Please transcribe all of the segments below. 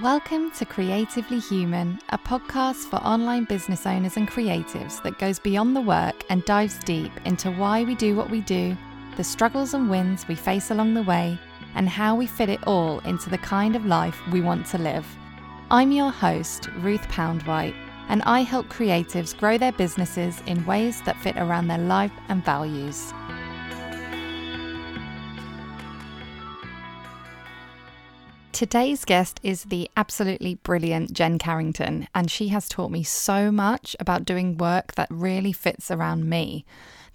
Welcome to Creatively Human, a podcast for online business owners and creatives that goes beyond the work and dives deep into why we do what we do, the struggles and wins we face along the way, and how we fit it all into the kind of life we want to live. I'm your host, Ruth Poundwhite, and I help creatives grow their businesses in ways that fit around their life and values. Today's guest is the absolutely brilliant Jen Carrington, and she has taught me so much about doing work that really fits around me.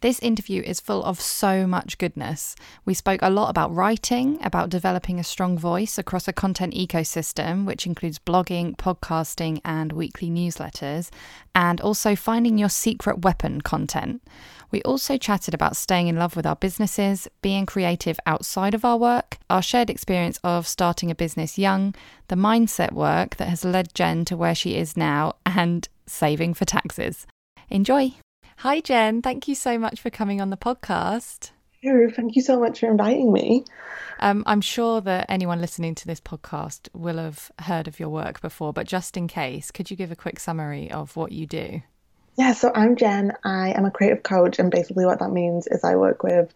This interview is full of so much goodness. We spoke a lot about writing, about developing a strong voice across a content ecosystem, which includes blogging, podcasting, and weekly newsletters, and also finding your secret weapon content. We also chatted about staying in love with our businesses, being creative outside of our work, our shared experience of starting a business young, the mindset work that has led Jen to where she is now, and saving for taxes. Enjoy. Hi, Jen. Thank you so much for coming on the podcast. Thank you so much for inviting me. Um, I'm sure that anyone listening to this podcast will have heard of your work before, but just in case, could you give a quick summary of what you do? Yeah, so I'm Jen. I am a creative coach, and basically, what that means is I work with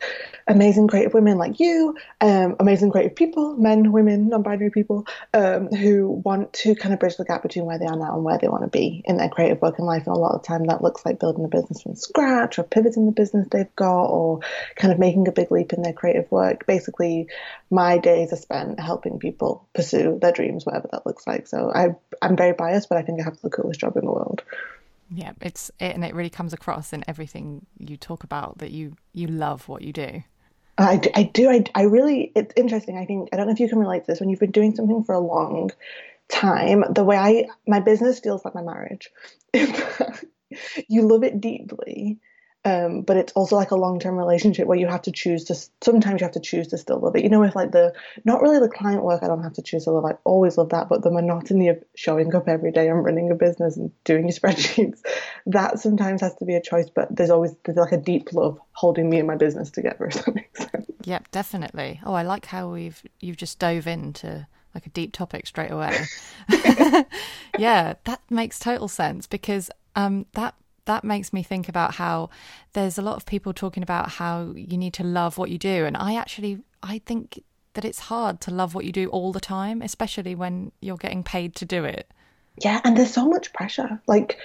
amazing creative women like you, um, amazing creative people, men, women, non binary people, um, who want to kind of bridge the gap between where they are now and where they want to be in their creative work and life. And a lot of the time, that looks like building a business from scratch, or pivoting the business they've got, or kind of making a big leap in their creative work. Basically, my days are spent helping people pursue their dreams, whatever that looks like. So I, I'm very biased, but I think I have the coolest job in the world. Yeah, it's it, and it really comes across in everything you talk about that you you love what you do. I. I, do I, I really, it's interesting. I think, I don't know if you can relate to this when you've been doing something for a long time, the way I, my business feels like my marriage. you love it deeply, um, but it's also like a long term relationship where you have to choose to. Sometimes you have to choose to still love it. You know, with like the not really the client work, I don't have to choose to love. I always love that, but the monotony of showing up every day and running a business and doing your spreadsheets, that sometimes has to be a choice. But there's always there's like a deep love holding me and my business together. If that makes sense. Yep, definitely. Oh, I like how we've you've just dove into like a deep topic straight away. yeah, that makes total sense because um, that that makes me think about how there's a lot of people talking about how you need to love what you do. And i actually i think that it's hard to love what you do all the time especially when you're getting paid to do it. Yeah and there's so much pressure. Like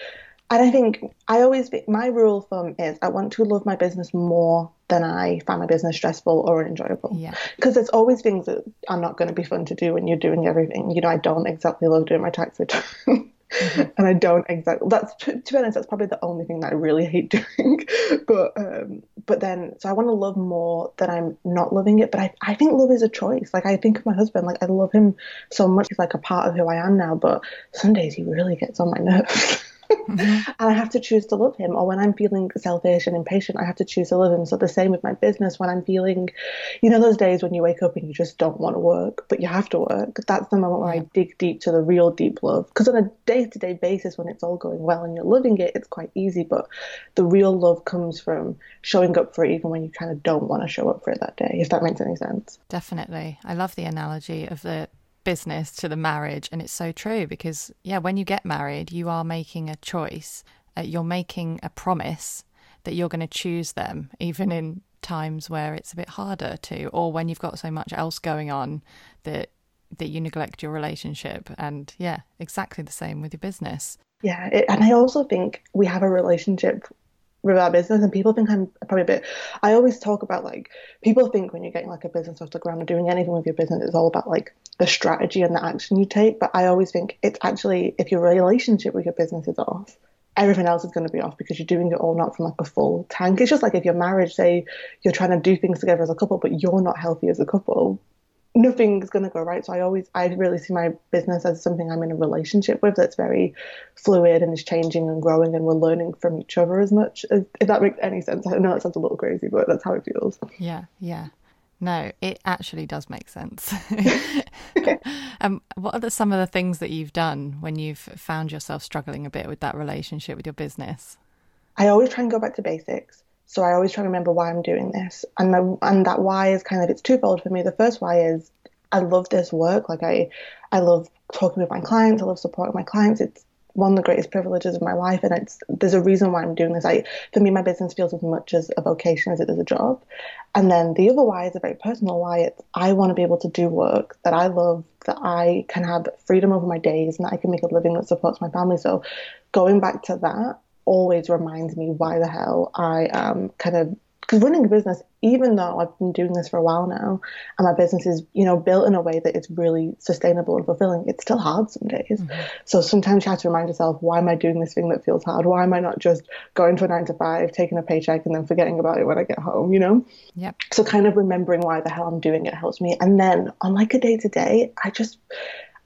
and i think i always my rule of thumb is i want to love my business more than i find my business stressful or enjoyable. Yeah. Because there's always things that are not going to be fun to do when you're doing everything. You know i don't exactly love doing my tax return Mm-hmm. and I don't exactly. That's to, be honest, that's probably the only thing that I really hate doing. but um, but then, so I want to love more than I'm not loving it. But I I think love is a choice. Like I think of my husband, like I love him so much. He's like a part of who I am now. But some days he really gets on my nerves. Mm-hmm. and I have to choose to love him. Or when I'm feeling selfish and impatient, I have to choose to love him. So the same with my business. When I'm feeling, you know, those days when you wake up and you just don't want to work, but you have to work. That's the moment where I dig deep to the real deep love. Because on a day-to-day basis, when it's all going well and you're loving it, it's quite easy. But the real love comes from showing up for it, even when you kind of don't want to show up for it that day. If that makes any sense. Definitely, I love the analogy of the business to the marriage. And it's so true because, yeah, when you get married, you are making a choice. Uh, you're making a promise that you're going to choose them, even in times where it's a bit harder to, or when you've got so much else going on that that you neglect your relationship. And yeah, exactly the same with your business. Yeah, it, and I also think we have a relationship with our business and people think I'm probably a bit I always talk about like people think when you're getting like a business off the ground or doing anything with your business it's all about like the strategy and the action you take but I always think it's actually if your relationship with your business is off everything else is going to be off because you're doing it all not from like a full tank. It's just like if your marriage say you're trying to do things together as a couple but you're not healthy as a couple nothing's going to go right. So I always, I really see my business as something I'm in a relationship with that's very fluid and is changing and growing, and we're learning from each other as much. As, if that makes any sense, I know that sounds a little crazy, but that's how it feels. Yeah, yeah. No, it actually does make sense. um, what are the, some of the things that you've done when you've found yourself struggling a bit with that relationship with your business? I always try and go back to basics. So I always try to remember why I'm doing this, and my, and that why is kind of it's twofold for me. The first why is I love this work. Like I, I love talking with my clients. I love supporting my clients. It's one of the greatest privileges of my life, and it's there's a reason why I'm doing this. I, for me, my business feels as much as a vocation as it is a job. And then the other why is a very personal why. It's I want to be able to do work that I love, that I can have freedom over my days, and that I can make a living that supports my family. So, going back to that always reminds me why the hell I am kind of because running a business, even though I've been doing this for a while now, and my business is, you know, built in a way that it's really sustainable and fulfilling, it's still hard some days. Mm-hmm. So sometimes you have to remind yourself, why am I doing this thing that feels hard? Why am I not just going to a nine to five, taking a paycheck, and then forgetting about it when I get home? You know. Yeah. So kind of remembering why the hell I'm doing it helps me. And then on like a day to day, I just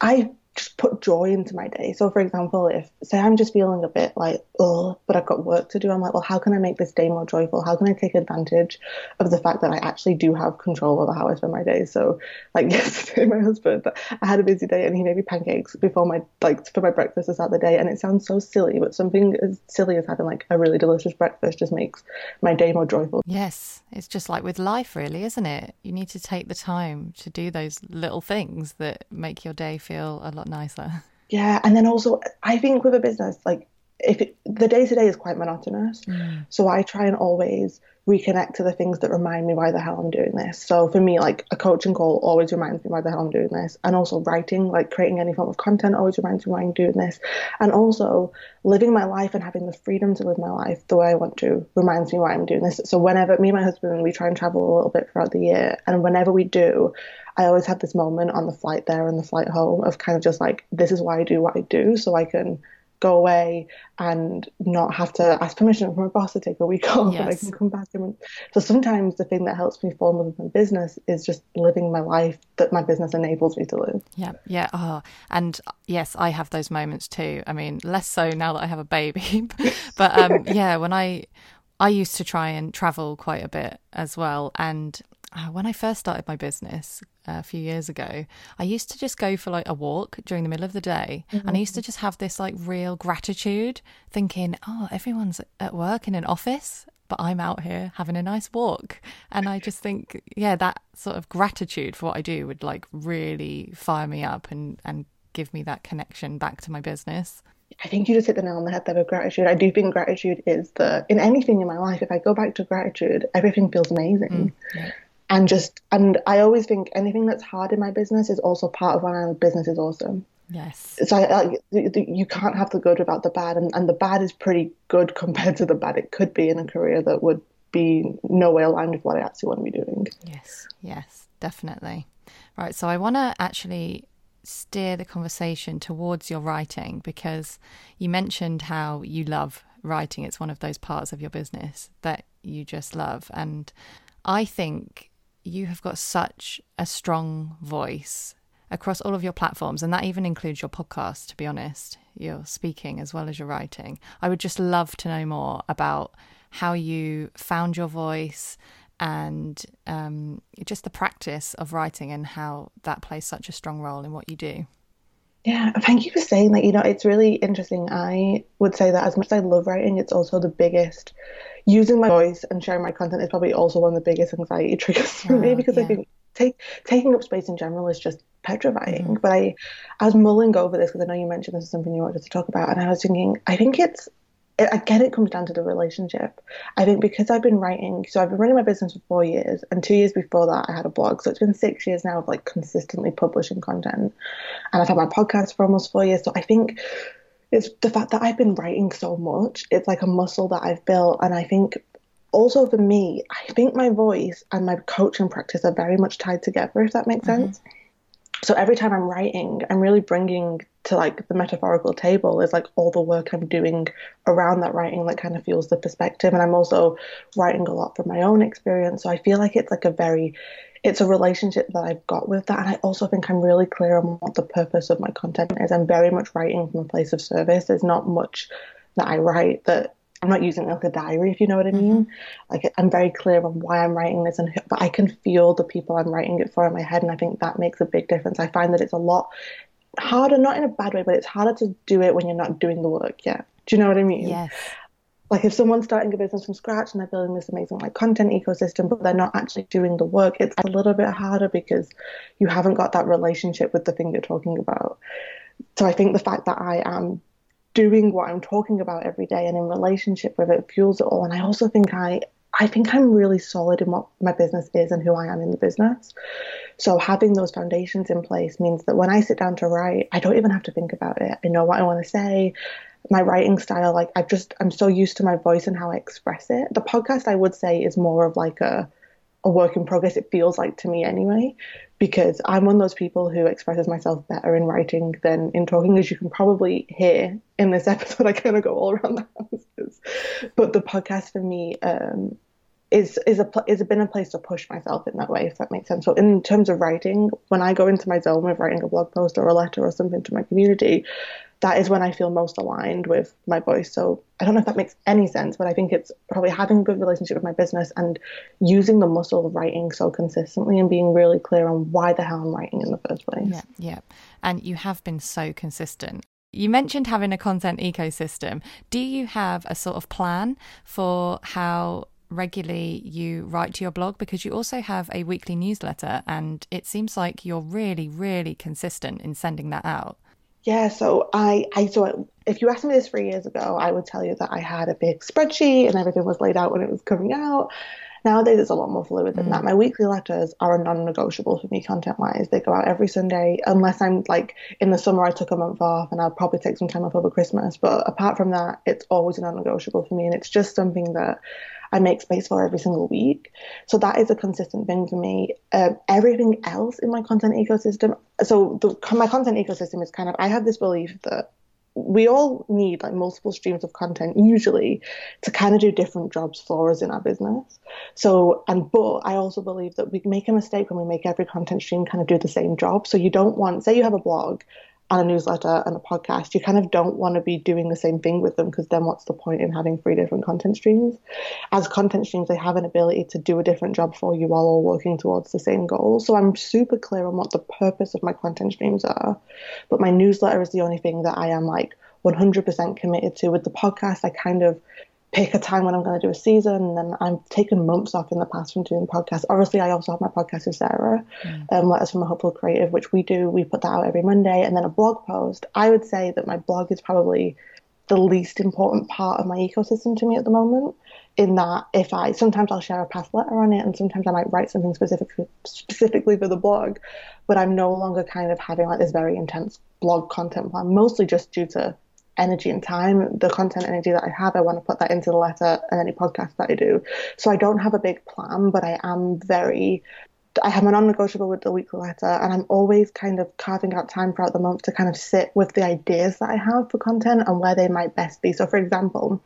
I just put joy into my day. So, for example, if say I'm just feeling a bit like, oh, but I've got work to do, I'm like, well, how can I make this day more joyful? How can I take advantage of the fact that I actually do have control over how I spend my day? So, like yesterday, my husband, I had a busy day and he made me pancakes before my like for my breakfast start the day, and it sounds so silly, but something as silly as having like a really delicious breakfast just makes my day more joyful. Yes, it's just like with life, really, isn't it? You need to take the time to do those little things that make your day feel a lot nicer. Yeah, and then also I think with a business like if it, the day to day is quite monotonous, mm. so I try and always reconnect to the things that remind me why the hell I'm doing this. So for me, like a coaching call always reminds me why the hell I'm doing this, and also writing, like creating any form of content, always reminds me why I'm doing this, and also living my life and having the freedom to live my life the way I want to reminds me why I'm doing this. So whenever me and my husband we try and travel a little bit throughout the year, and whenever we do, I always have this moment on the flight there and the flight home of kind of just like this is why I do what I do, so I can go away and not have to ask permission from my boss to take a week off yes. and I can come back. And so sometimes the thing that helps me fall in love with my business is just living my life that my business enables me to live. Yeah, yeah. Oh, and yes, I have those moments too. I mean, less so now that I have a baby, but um, yeah, when I I used to try and travel quite a bit as well, and uh, when I first started my business uh, a few years ago, I used to just go for like a walk during the middle of the day. Mm-hmm. And I used to just have this like real gratitude, thinking, oh, everyone's at work in an office, but I'm out here having a nice walk. And I just think, yeah, that sort of gratitude for what I do would like really fire me up and, and give me that connection back to my business. I think you just hit the nail on the head there with gratitude. I do think gratitude is the in anything in my life. If I go back to gratitude, everything feels amazing. Mm, yeah and just and I always think anything that's hard in my business is also part of why my business is awesome. Yes. So like you can't have the good without the bad, and, and the bad is pretty good compared to the bad it could be in a career that would be no way aligned with what I actually want to be doing. Yes, yes, definitely. Right. So I want to actually steer the conversation towards your writing because you mentioned how you love writing. It's one of those parts of your business that you just love, and I think you have got such a strong voice across all of your platforms, and that even includes your podcast, to be honest. You're speaking as well as you're writing. I would just love to know more about how you found your voice and um, just the practice of writing and how that plays such a strong role in what you do. Yeah, thank you for saying that. You know, it's really interesting. I would say that as much as I love writing, it's also the biggest using my voice and sharing my content is probably also one of the biggest anxiety triggers for me because yeah. I think take, taking up space in general is just petrifying. Mm-hmm. But I, I was mulling over this because I know you mentioned this is something you wanted to talk about, and I was thinking, I think it's again, it comes down to the relationship. I think because I've been writing, so I've been running my business for four years, and two years before that, I had a blog. So it's been six years now of like consistently publishing content, and I've had my podcast for almost four years. So I think it's the fact that I've been writing so much. It's like a muscle that I've built, and I think also for me, I think my voice and my coaching practice are very much tied together. If that makes mm-hmm. sense. So every time I'm writing, I'm really bringing to like the metaphorical table is like all the work I'm doing around that writing that kind of fuels the perspective. And I'm also writing a lot from my own experience. So I feel like it's like a very it's a relationship that I've got with that. And I also think I'm really clear on what the purpose of my content is. I'm very much writing from a place of service. There's not much that I write that I'm not using like a diary, if you know what I mean. Mm-hmm. Like I'm very clear on why I'm writing this, and but I can feel the people I'm writing it for in my head, and I think that makes a big difference. I find that it's a lot harder, not in a bad way, but it's harder to do it when you're not doing the work yet. Do you know what I mean? Yes. Like if someone's starting a business from scratch and they're building this amazing like content ecosystem but they're not actually doing the work it's a little bit harder because you haven't got that relationship with the thing you're talking about so i think the fact that i am doing what i'm talking about every day and in relationship with it fuels it all and i also think i I think I'm really solid in what my business is and who I am in the business. So having those foundations in place means that when I sit down to write, I don't even have to think about it. I know what I want to say my writing style, like I've just I'm so used to my voice and how I express it. The podcast I would say is more of like a a work in progress. It feels like to me anyway, because I'm one of those people who expresses myself better in writing than in talking, as you can probably hear in this episode. I kind of go all around the houses, but the podcast for me um, is is a is been a place to push myself in that way, if that makes sense. So in terms of writing, when I go into my zone of writing a blog post or a letter or something to my community, that is when I feel most aligned with my voice. So I don't know if that makes any sense, but I think it's probably having a good relationship with my business and using the muscle of writing so consistently and being really clear on why the hell I'm writing in the first place. Yeah, yeah. And you have been so consistent. You mentioned having a content ecosystem. Do you have a sort of plan for how regularly you write to your blog because you also have a weekly newsletter and it seems like you're really really consistent in sending that out yeah, so I, I so if you asked me this three years ago, I would tell you that I had a big spreadsheet and everything was laid out when it was coming out. Nowadays, it's a lot more fluid than mm. that. My weekly letters are a non-negotiable for me, content-wise. They go out every Sunday, unless I'm like in the summer. I took a month off, and I'll probably take some time off over Christmas. But apart from that, it's always a non-negotiable for me, and it's just something that I make space for every single week. So that is a consistent thing for me. Um, everything else in my content ecosystem. So the, my content ecosystem is kind of I have this belief that we all need like multiple streams of content usually to kind of do different jobs for us in our business so and but i also believe that we make a mistake when we make every content stream kind of do the same job so you don't want say you have a blog and a newsletter and a podcast, you kind of don't want to be doing the same thing with them because then what's the point in having three different content streams? As content streams, they have an ability to do a different job for you while all working towards the same goal. So I'm super clear on what the purpose of my content streams are. But my newsletter is the only thing that I am like 100% committed to. With the podcast, I kind of pick a time when I'm going to do a season. And then I've taken months off in the past from doing podcasts. Obviously, I also have my podcast with Sarah, mm. um, Letters from a Hopeful Creative, which we do. We put that out every Monday. And then a blog post. I would say that my blog is probably the least important part of my ecosystem to me at the moment. In that, if I sometimes I'll share a past letter on it, and sometimes I might write something specifically specifically for the blog, but I'm no longer kind of having like this very intense blog content plan, mostly just due to energy and time, the content energy that I have, I want to put that into the letter and any podcast that I do. So I don't have a big plan, but I am very I have a non-negotiable with the weekly letter, and I'm always kind of carving out time throughout the month to kind of sit with the ideas that I have for content and where they might best be. So, for example,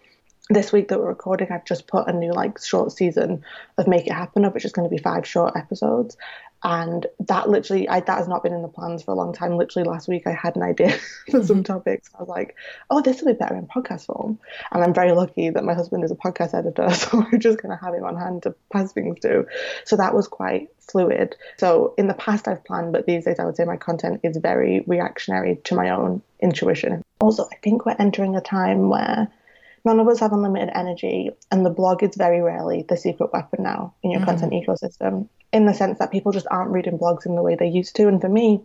this week that we're recording, I've just put a new like short season of Make It Happen up, which is going to be five short episodes and that literally I, that has not been in the plans for a long time. Literally last week i had an idea for some mm-hmm. topics. I was like oh this will be better in podcast form. And i'm very lucky that my husband is a podcast editor so we're just going to have him on hand to pass things to so that was quite fluid. So in the past i've planned but these days i would say my content is very reactionary to my own intuition. Also i think we're entering a time where none of us have unlimited energy, and the blog is very rarely the secret weapon now in your mm-hmm. content ecosystem, in the sense that people just aren't reading blogs in the way they used to. And for me,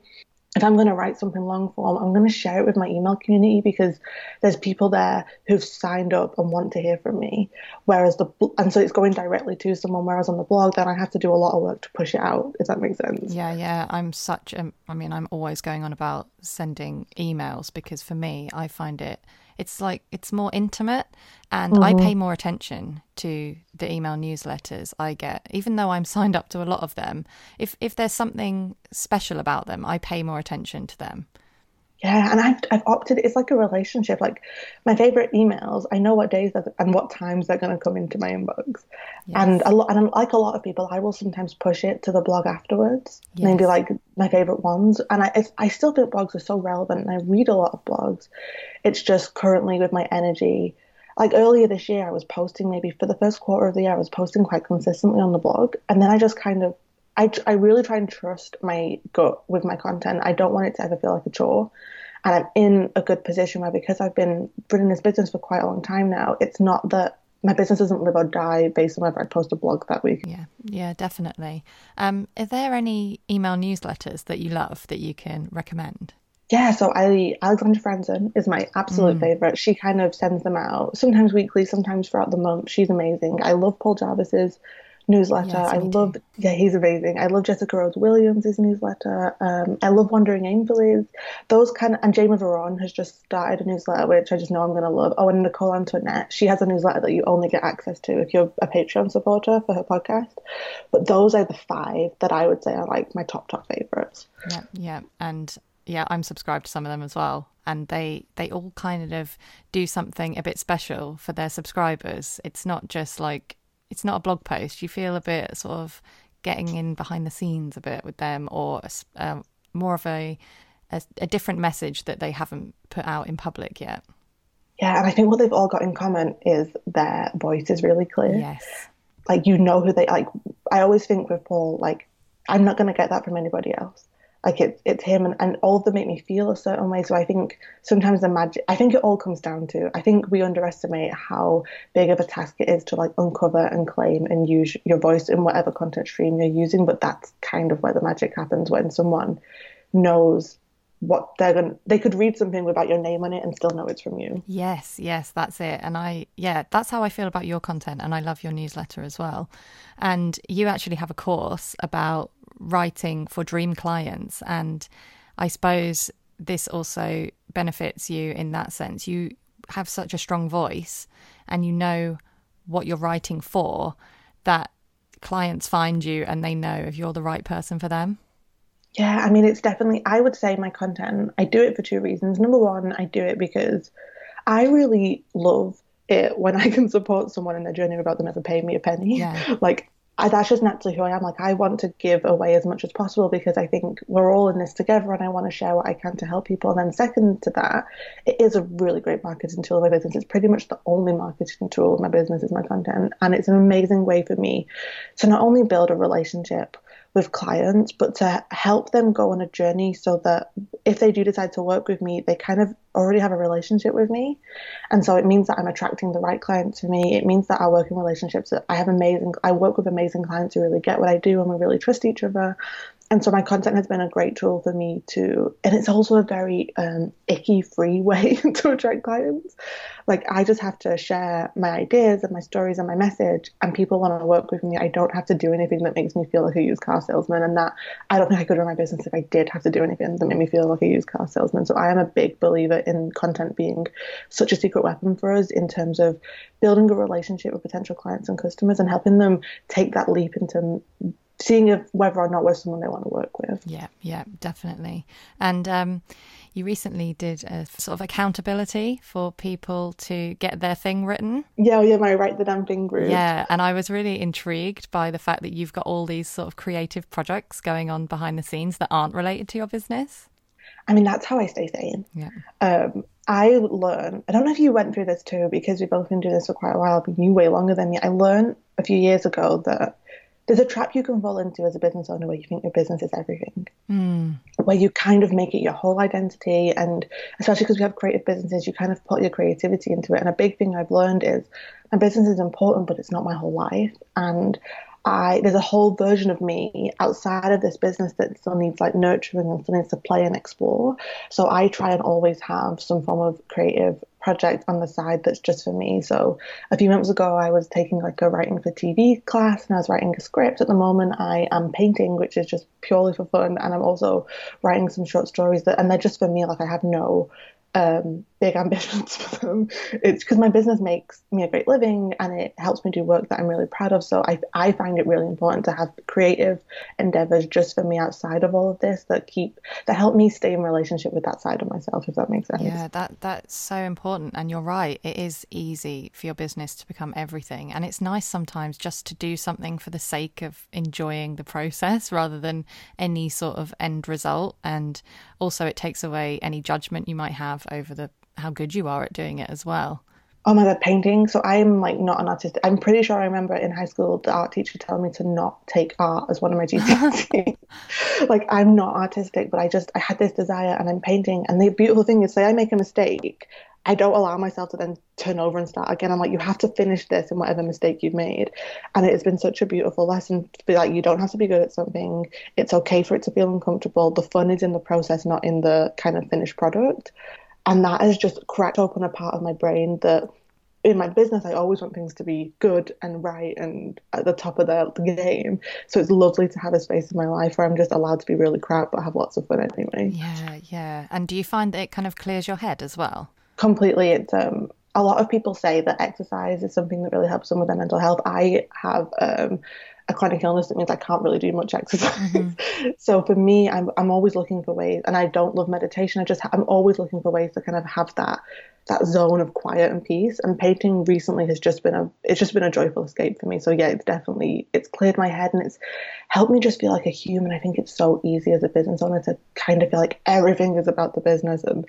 if I'm going to write something long form, I'm going to share it with my email community because there's people there who've signed up and want to hear from me. Whereas the and so it's going directly to someone. Whereas on the blog, then I have to do a lot of work to push it out. If that makes sense. Yeah, yeah. I'm such. A, I mean, I'm always going on about sending emails because for me, I find it it's like it's more intimate and mm-hmm. I pay more attention to the email newsletters I get even though I'm signed up to a lot of them if if there's something special about them I pay more attention to them yeah, and I've I've opted. It's like a relationship. Like my favorite emails, I know what days and what times they're going to come into my inbox. Yes. And a lot, and like a lot of people, I will sometimes push it to the blog afterwards. Yes. Maybe like my favorite ones. And I I still think blogs are so relevant, and I read a lot of blogs. It's just currently with my energy. Like earlier this year, I was posting maybe for the first quarter of the year, I was posting quite consistently on the blog, and then I just kind of I, I really try and trust my gut with my content. I don't want it to ever feel like a chore. And I'm in a good position where because I've been running this business for quite a long time now, it's not that my business doesn't live or die based on whether I post a blog that week. Yeah, yeah, definitely. Um, are there any email newsletters that you love that you can recommend? Yeah, so I Alexandra Franzen is my absolute mm. favorite. She kind of sends them out sometimes weekly, sometimes throughout the month. She's amazing. I love Paul Jarvis's newsletter. Yes, I love, too. yeah, he's amazing. I love Jessica Rose Williams' newsletter. Um, I love Wandering Ainsley's. Those kind of, and Jamie Varon has just started a newsletter, which I just know I'm going to love. Oh, and Nicole Antoinette, she has a newsletter that you only get access to if you're a Patreon supporter for her podcast. But those are the five that I would say are like my top, top favorites. Yeah, yeah. And yeah, I'm subscribed to some of them as well. And they they all kind of do something a bit special for their subscribers. It's not just like it's not a blog post. You feel a bit sort of getting in behind the scenes a bit with them, or um, more of a, a a different message that they haven't put out in public yet. Yeah, and I think what they've all got in common is their voice is really clear. Yes. Like you know who they like. I always think with Paul, like I'm not going to get that from anybody else like it's it's him and, and all of them make me feel a certain way. So i think sometimes the magic i think it all comes down to i think we underestimate how big of a task it is to like uncover and claim and use your voice in whatever content stream you're using but that's kind of where the magic happens when someone knows what they're going to they could read something without your name on it and still know it's from you. Yes yes that's it. And i yeah that's how i feel about your content and i love your newsletter as well. And you actually have a course about writing for dream clients. And I suppose this also benefits you in that sense. You have such a strong voice and you know what you're writing for that clients find you and they know if you're the right person for them. Yeah, I mean, it's definitely, I would say my content, I do it for two reasons. Number one, I do it because I really love it when I can support someone in their journey without them ever paying me a penny. Yeah. Like, I, that's just naturally who I am. Like I want to give away as much as possible because I think we're all in this together, and I want to share what I can to help people. And then second to that, it is a really great marketing tool of my business. It's pretty much the only marketing tool of my business is my content, and it's an amazing way for me to not only build a relationship with clients, but to help them go on a journey so that if they do decide to work with me, they kind of already have a relationship with me. And so it means that I'm attracting the right clients to me. It means that our working relationships, I have amazing, I work with amazing clients who really get what I do and we really trust each other and so my content has been a great tool for me to and it's also a very um, icky free way to attract clients. Like i just have to share my ideas and my stories and my message and people want to work with me. I don't have to do anything that makes me feel like a used car salesman and that i don't think i could run my business if i did have to do anything that made me feel like a used car salesman. So i am a big believer in content being such a secret weapon for us in terms of building a relationship with potential clients and customers and helping them take that leap into seeing if whether or not we're someone they want to work with. Yeah, yeah, definitely. And um, you recently did a sort of accountability for people to get their thing written. Yeah, yeah, my write the damn thing group. Yeah, and I was really intrigued by the fact that you've got all these sort of creative projects going on behind the scenes that aren't related to your business. I mean, that's how I stay sane. Yeah. Um, I learned, I don't know if you went through this too, because we've both been doing this for quite a while, but you way longer than me. I learned a few years ago that there's a trap you can fall into as a business owner where you think your business is everything, mm. where you kind of make it your whole identity. And especially because we have creative businesses, you kind of put your creativity into it. And a big thing I've learned is my business is important, but it's not my whole life. And I there's a whole version of me outside of this business that still needs like nurturing and still needs to play and explore. So I try and always have some form of creative project on the side that's just for me. So a few months ago I was taking like a writing for TV class and I was writing a script. At the moment I am painting, which is just purely for fun, and I'm also writing some short stories that and they're just for me, like I have no um, big ambitions for them. It's because my business makes me a great living and it helps me do work that I'm really proud of. So I, I find it really important to have creative endeavors just for me outside of all of this that keep that help me stay in relationship with that side of myself, if that makes sense. Yeah, that that's so important. And you're right. It is easy for your business to become everything. And it's nice sometimes just to do something for the sake of enjoying the process rather than any sort of end result. And also it takes away any judgment you might have over the how good you are at doing it as well. Oh my god, painting. So I'm like not an artist. I'm pretty sure I remember in high school the art teacher telling me to not take art as one of my GCSEs. like I'm not artistic, but I just I had this desire and I'm painting. And the beautiful thing is, say I make a mistake, I don't allow myself to then turn over and start again. I'm like, you have to finish this and whatever mistake you've made. And it has been such a beautiful lesson to be like, you don't have to be good at something. It's okay for it to feel uncomfortable. The fun is in the process, not in the kind of finished product. And that has just cracked open a part of my brain that in my business, I always want things to be good and right and at the top of the, game. So it's lovely to have a space in my life where I'm just allowed to be really crap but have lots of fun anyway. Yeah, yeah. And do you find that it kind of clears your head as well? Completely. It's um a lot of people say that exercise is something that really helps them with their mental health. I have um a chronic illness that means I can't really do much exercise. Mm-hmm. so for me, I'm I'm always looking for ways, and I don't love meditation. I just I'm always looking for ways to kind of have that that zone of quiet and peace. And painting recently has just been a it's just been a joyful escape for me. So yeah, it's definitely it's cleared my head and it's helped me just feel like a human. I think it's so easy as a business owner to kind of feel like everything is about the business and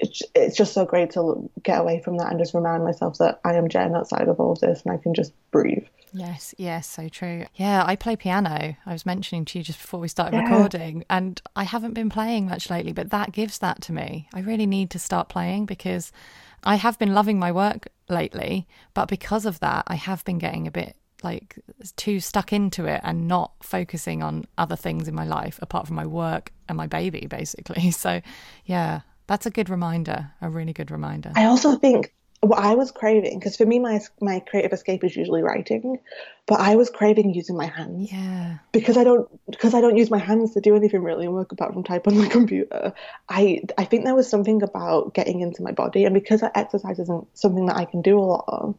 it's, it's just so great to get away from that and just remind myself that I am Jen outside of all of this and I can just breathe. Yes, yes, so true. Yeah, I play piano. I was mentioning to you just before we started yeah. recording, and I haven't been playing much lately, but that gives that to me. I really need to start playing because I have been loving my work lately, but because of that, I have been getting a bit like too stuck into it and not focusing on other things in my life apart from my work and my baby, basically. So, yeah, that's a good reminder, a really good reminder. I also think what I was craving, because for me, my my creative escape is usually writing, but I was craving using my hands. Yeah. Because I don't because I don't use my hands to do anything really in work apart from type on my computer. I I think there was something about getting into my body, and because exercise isn't something that I can do a lot of,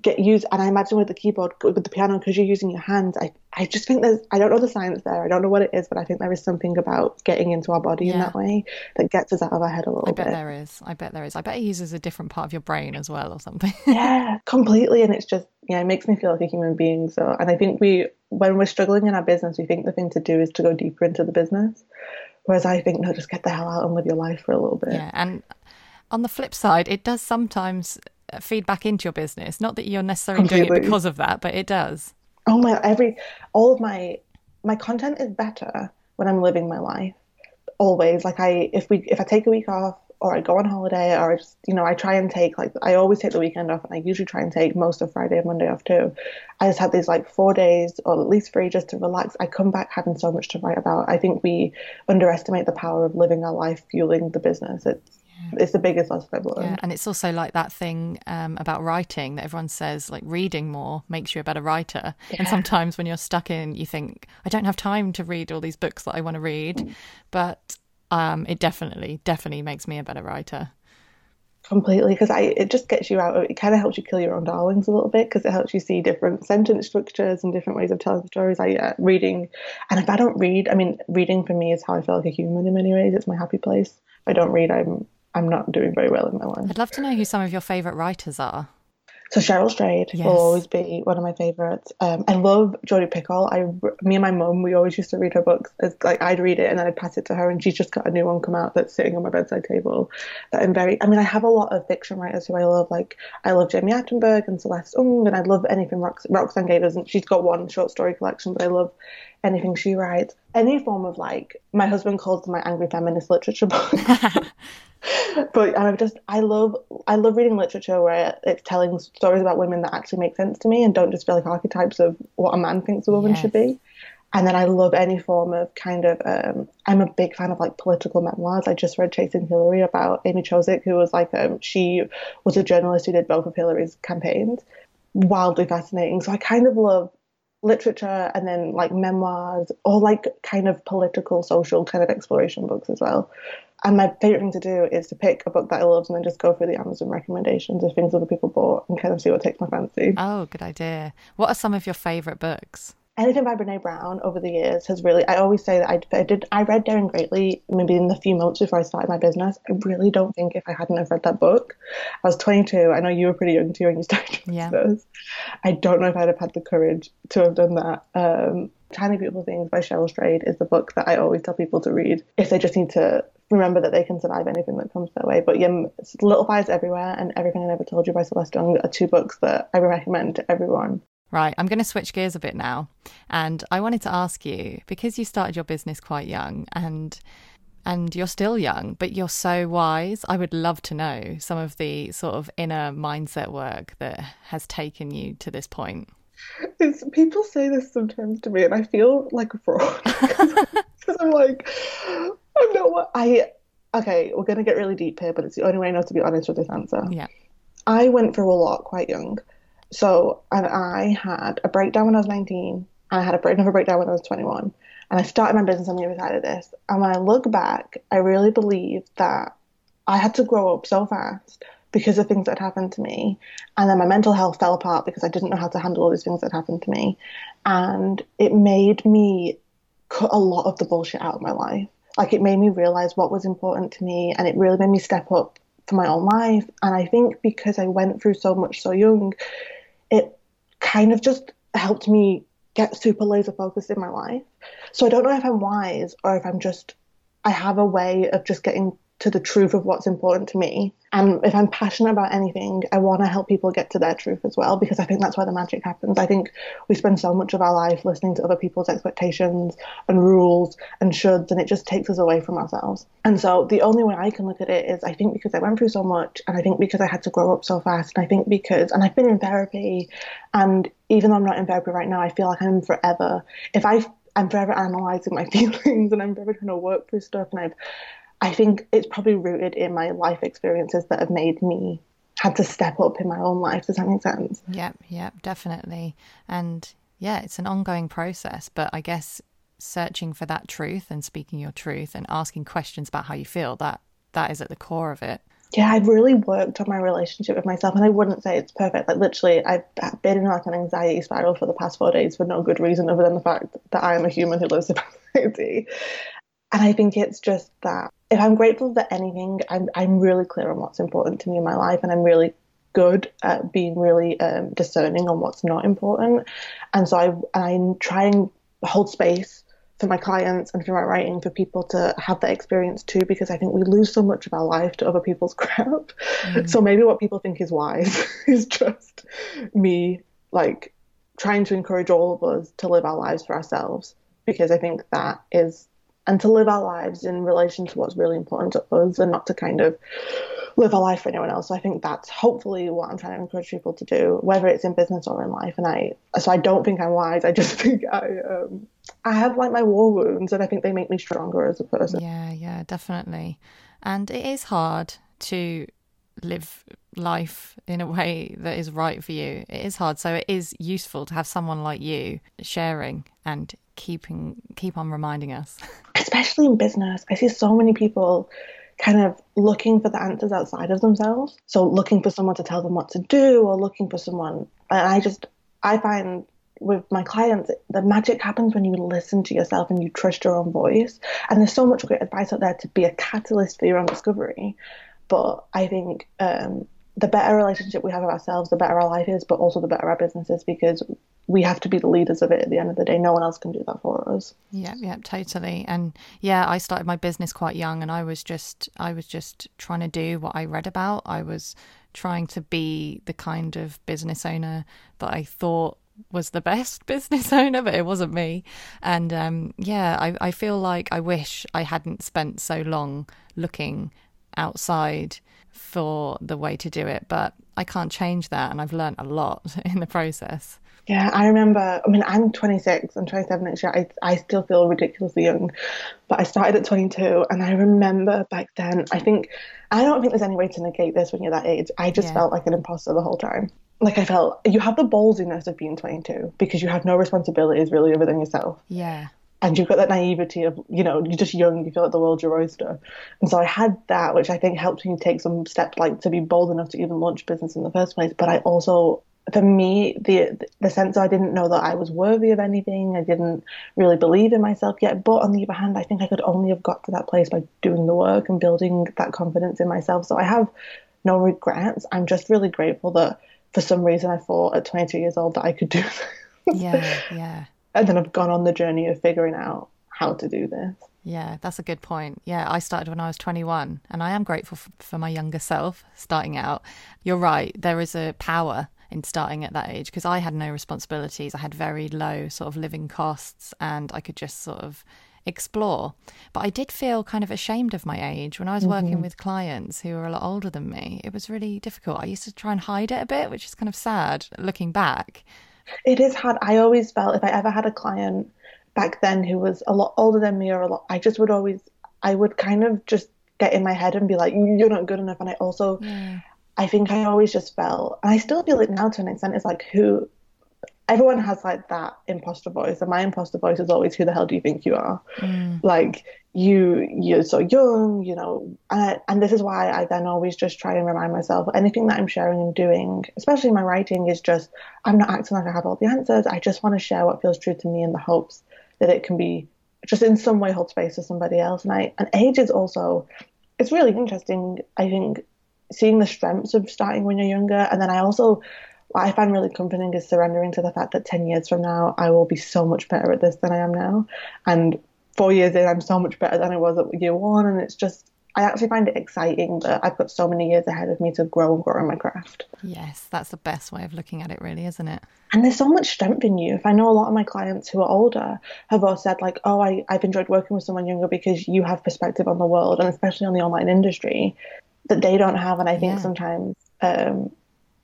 get used and i imagine with the keyboard with the piano because you're using your hands i i just think there's i don't know the science there i don't know what it is but i think there is something about getting into our body yeah. in that way that gets us out of our head a little bit i bet bit. there is i bet there is i bet it uses a different part of your brain as well or something yeah completely and it's just yeah it makes me feel like a human being so and i think we when we're struggling in our business we think the thing to do is to go deeper into the business whereas i think no just get the hell out and live your life for a little bit yeah and on the flip side, it does sometimes feed back into your business. Not that you're necessarily Completely. doing it because of that, but it does. Oh my! Every all of my my content is better when I'm living my life. Always, like I if we if I take a week off or I go on holiday or I just you know I try and take like I always take the weekend off and I usually try and take most of Friday and Monday off too. I just have these like four days or at least three just to relax. I come back having so much to write about. I think we underestimate the power of living our life fueling the business. It's it's the biggest I've. Yeah, and it's also like that thing um, about writing that everyone says like reading more makes you a better writer. Yeah. And sometimes when you're stuck in, you think I don't have time to read all these books that I want to read, but um, it definitely, definitely makes me a better writer. Completely, because I it just gets you out. It kind of helps you kill your own darlings a little bit because it helps you see different sentence structures and different ways of telling stories. I uh, reading, and if I don't read, I mean, reading for me is how I feel like a human in many ways. It's my happy place. If I don't read, I'm I'm not doing very well in my life. I'd love to know who some of your favourite writers are. So Cheryl Strayed yes. will always be one of my favorites. Um, I love Jodi Picoult. I, me and my mum, we always used to read her books. It's like I'd read it and then I'd pass it to her, and she's just got a new one come out that's sitting on my bedside table. That I'm very. I mean, I have a lot of fiction writers who I love. Like I love Jami Attenberg and Celeste Ng, and I love anything Rox- Roxane Gay doesn't. She's got one short story collection, but I love anything she writes. Any form of like, my husband calls them my angry feminist literature books. but and I just I love I love reading literature where it's telling stories about women that actually make sense to me and don't just feel like archetypes of what a man thinks a woman yes. should be. And then I love any form of kind of um, I'm a big fan of like political memoirs. I just read Chasing Hillary about Amy Chozick, who was like um, she was a journalist who did both of Hillary's campaigns. Wildly fascinating. So I kind of love literature and then like memoirs or like kind of political social kind of exploration books as well and my favorite thing to do is to pick a book that I love and then just go through the Amazon recommendations of things other people bought and kind of see what takes my fancy. Oh, good idea. What are some of your favorite books? Anything by Brene Brown over the years has really. I always say that I, I did. I read Daring Greatly maybe in the few months before I started my business. I really don't think if I hadn't have read that book, I was 22. I know you were pretty young too when you started yeah. this. I don't know if I'd have had the courage to have done that. Um, Tiny Beautiful Things by Cheryl Strayed is the book that I always tell people to read if they just need to remember that they can survive anything that comes their way. But yeah, Little Fires Everywhere and Everything I Never Told You by Celeste Ng are two books that I recommend to everyone. Right, I'm going to switch gears a bit now. And I wanted to ask you because you started your business quite young and and you're still young, but you're so wise. I would love to know some of the sort of inner mindset work that has taken you to this point. It's, people say this sometimes to me, and I feel like a fraud because I'm like, I'm not what I. Okay, we're gonna get really deep here, but it's the only way I know to be honest with this answer. Yeah, I went through a lot quite young. So, and I had a breakdown when I was 19, and I had a break, another breakdown when I was 21. And I started my business on the other side of this. And when I look back, I really believe that I had to grow up so fast because of things that happened to me. And then my mental health fell apart because I didn't know how to handle all these things that happened to me. And it made me cut a lot of the bullshit out of my life. Like it made me realize what was important to me and it really made me step up for my own life. And I think because I went through so much so young, it kind of just helped me get super laser focused in my life. So I don't know if I'm wise or if I'm just, I have a way of just getting to the truth of what's important to me. And if I'm passionate about anything, I want to help people get to their truth as well, because I think that's where the magic happens. I think we spend so much of our life listening to other people's expectations and rules and shoulds, and it just takes us away from ourselves. And so the only way I can look at it is I think because I went through so much, and I think because I had to grow up so fast, and I think because, and I've been in therapy, and even though I'm not in therapy right now, I feel like I'm forever. If I I'm forever analyzing my feelings and I'm forever trying to work through stuff and I've I think it's probably rooted in my life experiences that have made me had to step up in my own life. Does that make sense? Yep, yep, definitely. And yeah, it's an ongoing process, but I guess searching for that truth and speaking your truth and asking questions about how you feel, that that is at the core of it. Yeah, I've really worked on my relationship with myself, and I wouldn't say it's perfect. Like literally, I've been in like an anxiety spiral for the past four days for no good reason other than the fact that I am a human who lives with anxiety. And I think it's just that if I'm grateful for anything, I'm I'm really clear on what's important to me in my life, and I'm really good at being really um, discerning on what's not important. And so I I try and hold space for my clients and for my writing for people to have that experience too, because I think we lose so much of our life to other people's crap. Mm. So maybe what people think is wise is just me like trying to encourage all of us to live our lives for ourselves because I think that is and to live our lives in relation to what's really important to us and not to kind of live a life for anyone else. So I think that's hopefully what I'm trying to encourage people to do, whether it's in business or in life. And I, so I don't think I'm wise. I just think I, um, I have like my war wounds, and I think they make me stronger as a person. Yeah, yeah, definitely. And it is hard to live life in a way that is right for you. It is hard. So it is useful to have someone like you sharing and keeping keep on reminding us. Especially in business. I see so many people kind of looking for the answers outside of themselves. So looking for someone to tell them what to do or looking for someone and I just I find with my clients, the magic happens when you listen to yourself and you trust your own voice. And there's so much great advice out there to be a catalyst for your own discovery. But I think um, the better relationship we have with ourselves, the better our life is, but also the better our business is because we have to be the leaders of it at the end of the day. No one else can do that for us. Yeah, yeah, totally. And yeah, I started my business quite young and I was just I was just trying to do what I read about. I was trying to be the kind of business owner that I thought was the best business owner, but it wasn't me. And um, yeah, I, I feel like I wish I hadn't spent so long looking outside for the way to do it, but I can't change that. And I've learned a lot in the process. Yeah, I remember. I mean, I'm 26. I'm 27 next year. I, I still feel ridiculously young, but I started at 22, and I remember back then. I think I don't think there's any way to negate this when you're that age. I just yeah. felt like an imposter the whole time. Like I felt you have the ballsiness of being 22 because you have no responsibilities really other than yourself. Yeah and you've got that naivety of you know you're just young you feel like the world's your oyster and so i had that which i think helped me take some steps like to be bold enough to even launch business in the first place but i also for me, the the sense I didn't know that I was worthy of anything. I didn't really believe in myself yet. But on the other hand, I think I could only have got to that place by doing the work and building that confidence in myself. So I have no regrets. I'm just really grateful that for some reason I thought at 22 years old that I could do this. Yeah, yeah. And then I've gone on the journey of figuring out how to do this. Yeah, that's a good point. Yeah, I started when I was 21, and I am grateful for, for my younger self starting out. You're right, there is a power in starting at that age because I had no responsibilities. I had very low sort of living costs, and I could just sort of explore. But I did feel kind of ashamed of my age when I was working Mm-hmm. with clients who were a lot older than me. It was really difficult. I used to try and hide it a bit, which is kind of sad looking back. It is hard. I always felt if I ever had a client back then who was a lot older than me or a lot, I just would always, I would kind of just get in my head and be like, you're not good enough. And I also, Yeah. I think I always just felt, and I still feel it now to an extent, it's like who, everyone has like that imposter voice. And my imposter voice is always, who the hell do you think you are? Mm. Like, you, you're so young, you know. And, and this is why I then always just try and remind myself anything that I'm sharing and doing, especially my writing, is just, I'm not acting like I have all the answers. I just want to share what feels true to me in the hopes that it can be just in some way hold space for somebody else. And I, and age is also, it's really interesting, I think, seeing the strengths of starting when you're younger. And then I also, what I find really comforting is surrendering to the fact that 10 years from now, I will be so much better at this than I am now. And four years in, I'm so much better than I was at year one. And it's just, I actually find it exciting that I've got so many years ahead of me to grow and grow in my craft. Yes, that's the best way of looking at it, really, isn't it? And there's so much strength in youth. I know a lot of my clients who are older have all said, like, oh, I, I've enjoyed working with someone younger because you have perspective on the world and especially on the online industry that they don't have. And I think Yeah. sometimes um,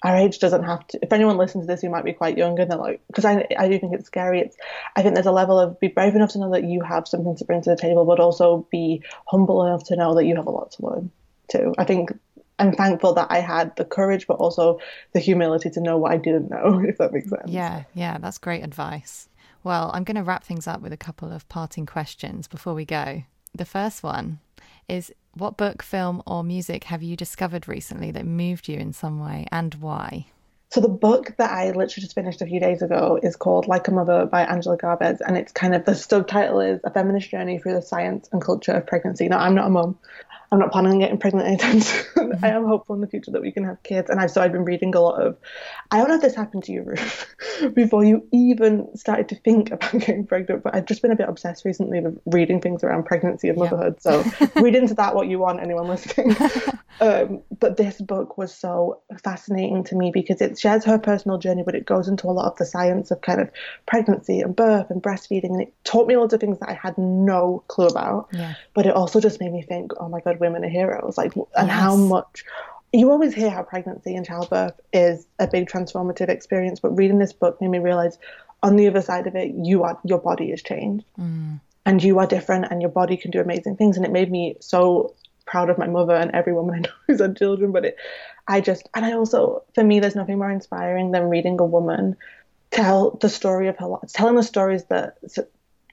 our age doesn't have to. If anyone listens to this who might be quite young and they're like, because I, I do think it's scary. It's I think there's a level of be brave enough to know that you have something to bring to the table, but also be humble enough to know that you have a lot to learn too. I think I'm thankful that I had the courage, but also the humility to know what I didn't know, if that makes sense. Yeah, yeah, that's great advice. Well, I'm going to wrap things up with a couple of parting questions before we go. The first one is what book, film, or music have you discovered recently that moved you in some way and why? So the book that I literally just finished a few days ago is called Like a Mother by Angela Garbes, and it's kind of the subtitle is A Feminist Journey Through the Science and Culture of Pregnancy. Now I'm not a mum. I'm not planning on getting pregnant anytime soon. I am hopeful in the future that we can have kids, and I've so I've been reading a lot of. I don't know if this happened to you, Ruth, before you even started to think about getting pregnant, but I've just been a bit obsessed recently with reading things around pregnancy and motherhood. So read into that what you want, anyone listening. Um, but this book was so fascinating to me because it shares her personal journey, but it goes into a lot of the science of kind of pregnancy and birth and breastfeeding. And it taught me loads of things that I had no clue about. Yeah. But it also just made me think, oh my God, women are heroes. Like, and how much. You always hear how pregnancy and childbirth is a big transformative experience, but reading this book made me realize on the other side of it, you are your body has changed mm. and you are different and your body can do amazing things and it made me so proud of my mother and every woman I know who's had children but it I just and I also for me there's nothing more inspiring than reading a woman tell the story of her life telling the stories that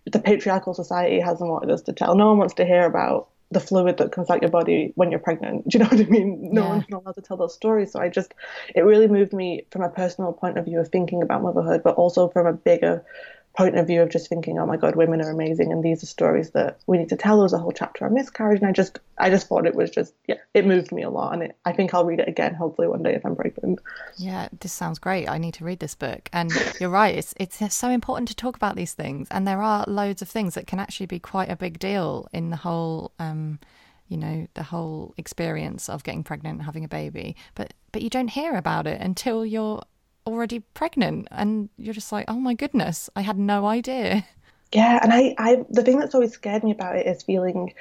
the patriarchal society hasn't wanted us to tell no one wants to hear about the fluid that comes out your body when you're pregnant. Do you know what I mean? No Yeah. one's not allowed to tell those stories so I just it really moved me from a personal point of view of thinking about motherhood but also from a bigger point of view of just thinking, oh my God, women are amazing, and these are stories that we need to tell. There was a whole chapter on miscarriage, and I just, I just thought it was just, yeah, it moved me a lot, and it, I think I'll read it again, hopefully one day if I'm pregnant. Yeah, this sounds great. I need to read this book. And you're right, it's it's so important to talk about these things. And there are loads of things that can actually be quite a big deal in the whole um, you know, the whole experience of getting pregnant and having a baby. But but you don't hear about it until you're already pregnant and you're just like, "Oh my goodness, I had no idea." Yeah, and I, I, the thing that's always scared me about it is feeling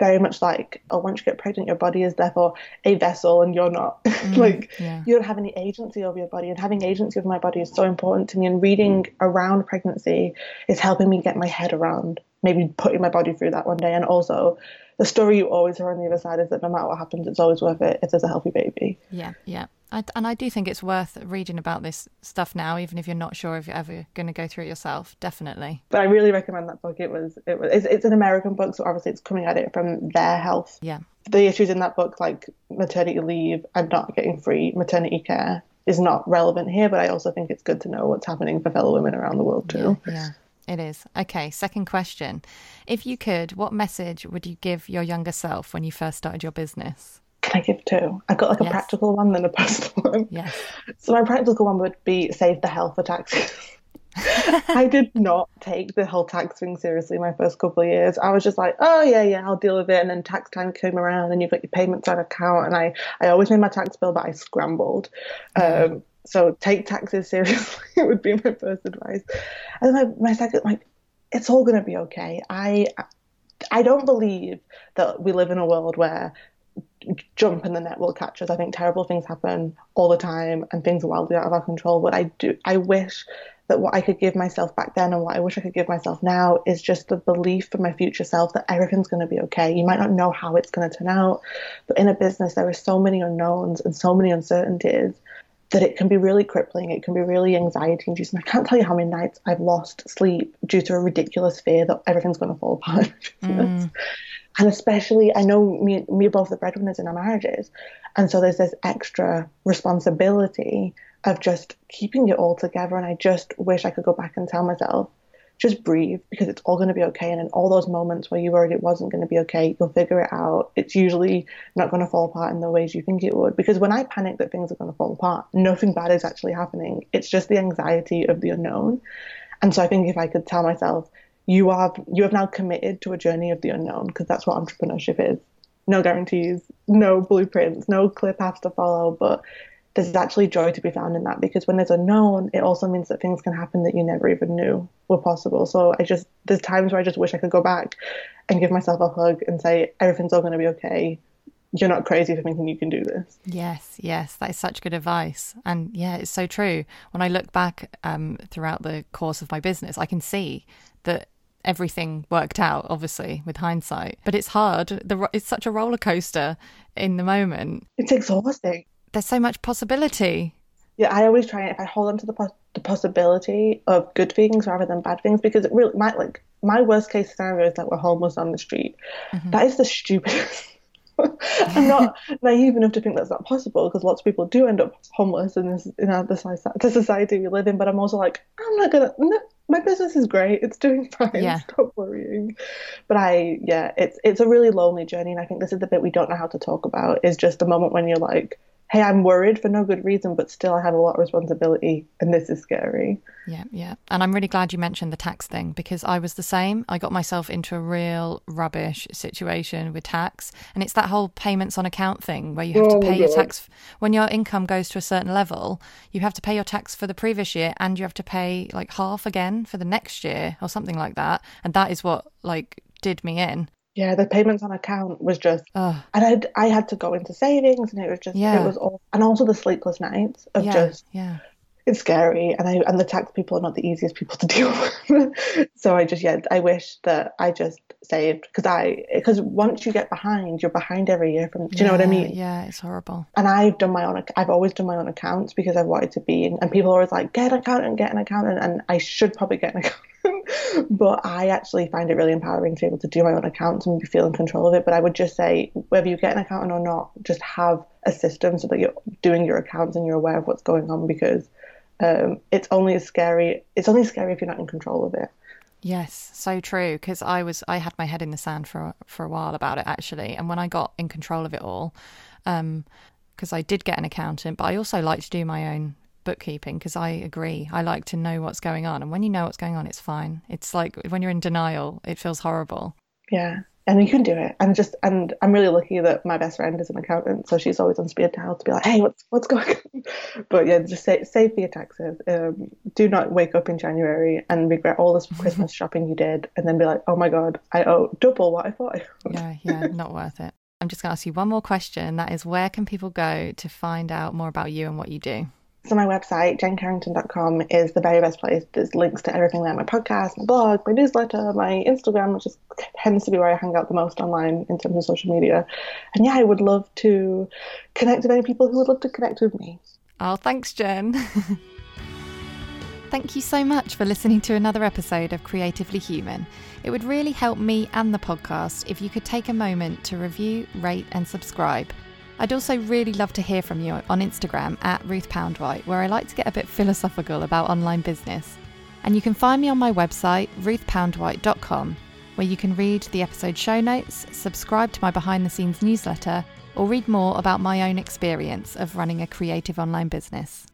very much like, oh, once you get pregnant, your body is therefore a vessel, and you're not. Mm, like yeah. you don't have any agency over your body, and having agency over my body is so important to me. And reading around pregnancy is helping me get my head around maybe putting my body through that one day, and also the story you always hear on the other side is that no matter what happens, it's always worth it if there's a healthy baby. Yeah, yeah. I, and I do think it's worth reading about this stuff now, even if you're not sure if you're ever going to go through it yourself. Definitely. But I really recommend that book. It was, it was, it's, it's an American book, so obviously it's coming at it from their health. Yeah. The issues in that book, like maternity leave and not getting free maternity care, is not relevant here, but I also think it's good to know what's happening for fellow women around the world too. Yeah, yeah. It is. Okay, second question. If you could, what message would you give your younger self when you first started your business? Can I give two? I've got like a Yes. practical one and a personal one. Yes. So my practical one would be save the hell for taxes. I did not take the whole tax thing seriously my first couple of years. I was just like, oh yeah, yeah, I'll deal with it. And then tax time came around, and you've got your payments on account, and I, I always made my tax bill, but I scrambled. Um, so take taxes seriously would be my first advice. And my, my second, like, it's all gonna be okay. I, I don't believe that we live in a world where jump and the net will catch us. I think terrible things happen all the time and things are wildly out of our control. But I do I wish that what I could give myself back then and what I wish I could give myself now is just the belief for my future self that everything's going to be okay. You might not know how it's going to turn out, but in a business there are so many unknowns and so many uncertainties that it can be really crippling. It can be really anxiety inducing. I can't tell you how many nights I've lost sleep due to a ridiculous fear that everything's going to fall apart. business. Mm. And especially, I know me, me both the breadwinners in our marriages. And so there's this extra responsibility of just keeping it all together. And I just wish I could go back and tell myself, just breathe because it's all going to be okay. And in all those moments where you worried it wasn't going to be okay, you'll figure it out. It's usually not going to fall apart in the ways you think it would. Because when I panic that things are going to fall apart, nothing bad is actually happening. It's just the anxiety of the unknown. And so I think if I could tell myself, you are you have now committed to a journey of the unknown because that's what entrepreneurship is. No guarantees, no blueprints, no clear paths to follow, but there's actually joy to be found in that because when there's unknown, it also means that things can happen that you never even knew were possible. So I just there's times where I just wish I could go back and give myself a hug and say everything's all going to be okay. You're not crazy for thinking you can do this. Yes, yes, that is such good advice. And yeah, it's so true. When I look back um, throughout the course of my business, I can see that everything worked out, obviously, with hindsight. But it's hard. The, it's such a roller coaster in the moment. It's exhausting. There's so much possibility. Yeah, I always try and if I hold on to the pos- the possibility of good things rather than bad things because it really might like my worst case scenario is that we're homeless on the street. Mm-hmm. That is the stupidest. I'm not naive enough to think that's not possible because lots of people do end up homeless in this in our, the, the society we live in. But I'm also like, I'm not gonna. No, my business is great. It's doing fine. Yeah. Stop worrying. But I, yeah, it's it's a really lonely journey, and I think this is the bit we don't know how to talk about. Is just the moment when you're like, hey, I'm worried for no good reason, but still I have a lot of responsibility, and this is scary. Yeah, yeah. And I'm really glad you mentioned the tax thing because I was the same. I got myself into a real rubbish situation with tax. And it's that whole payments on account thing where you have Oh to pay your tax when your income goes to a certain level, you have to pay your tax for the previous year and you have to pay like half again for the next year or something like that. And that is what like did me in. Yeah, the payments on account was just, Oh, and I'd, I had to go into savings, and it was just, Yeah. it was all, and also the sleepless nights of yeah, just yeah. It's scary and I and the tax people are not the easiest people to deal with. so I just yeah, I wish that I just saved because I because once you get behind, you're behind every year from do you know what I mean? Yeah, it's horrible. And I've done my own I've always done my own accounts because I've wanted to be and people are always like get an accountant, get an accountant and I should probably get an accountant. but I actually find it really empowering to be able to do my own accounts and feel in control of it. But I would just say whether you get an accountant or not, just have a system so that you're doing your accounts and you're aware of what's going on because um, it's only as scary. It's only scary if you're not in control of it. Yes, so true. Because I was, I had my head in the sand for for a while about it actually, and when I got in control of it all, because I did get an accountant, but I also like to do my own bookkeeping because I agree. I like to know what's going on, and when you know what's going on, it's fine. It's like when you're in denial, it feels horrible. Yeah, and you can do it. And just and I'm really lucky that my best friend is an accountant, so she's always on speed dial to be like, "Hey, what's what's going on?" But yeah, just say, save for your taxes. Um, do not wake up in January and regret all this Christmas shopping you did, and then be like, "Oh my god, I owe double what I thought." I owed." Yeah, yeah, not worth it. I'm just going to ask you one more question, that is, where can people go to find out more about you and what you do? So my website, jencarrington.com, is the very best place. There's links to everything there, my podcast, my blog, my newsletter, my Instagram, which is, tends to be where I hang out the most online in terms of social media. And yeah, I would love to connect with any people who would love to connect with me. Oh, thanks, Jen. Thank you so much for listening to another episode of Creatively Human. It would really help me and the podcast if you could take a moment to review, rate, and subscribe. I'd also really love to hear from you on Instagram at Ruth Poundwhite, where I like to get a bit philosophical about online business. And you can find me on my website, ruthpoundwhite.com, where you can read the episode show notes, subscribe to my behind the scenes newsletter, or read more about my own experience of running a creative online business.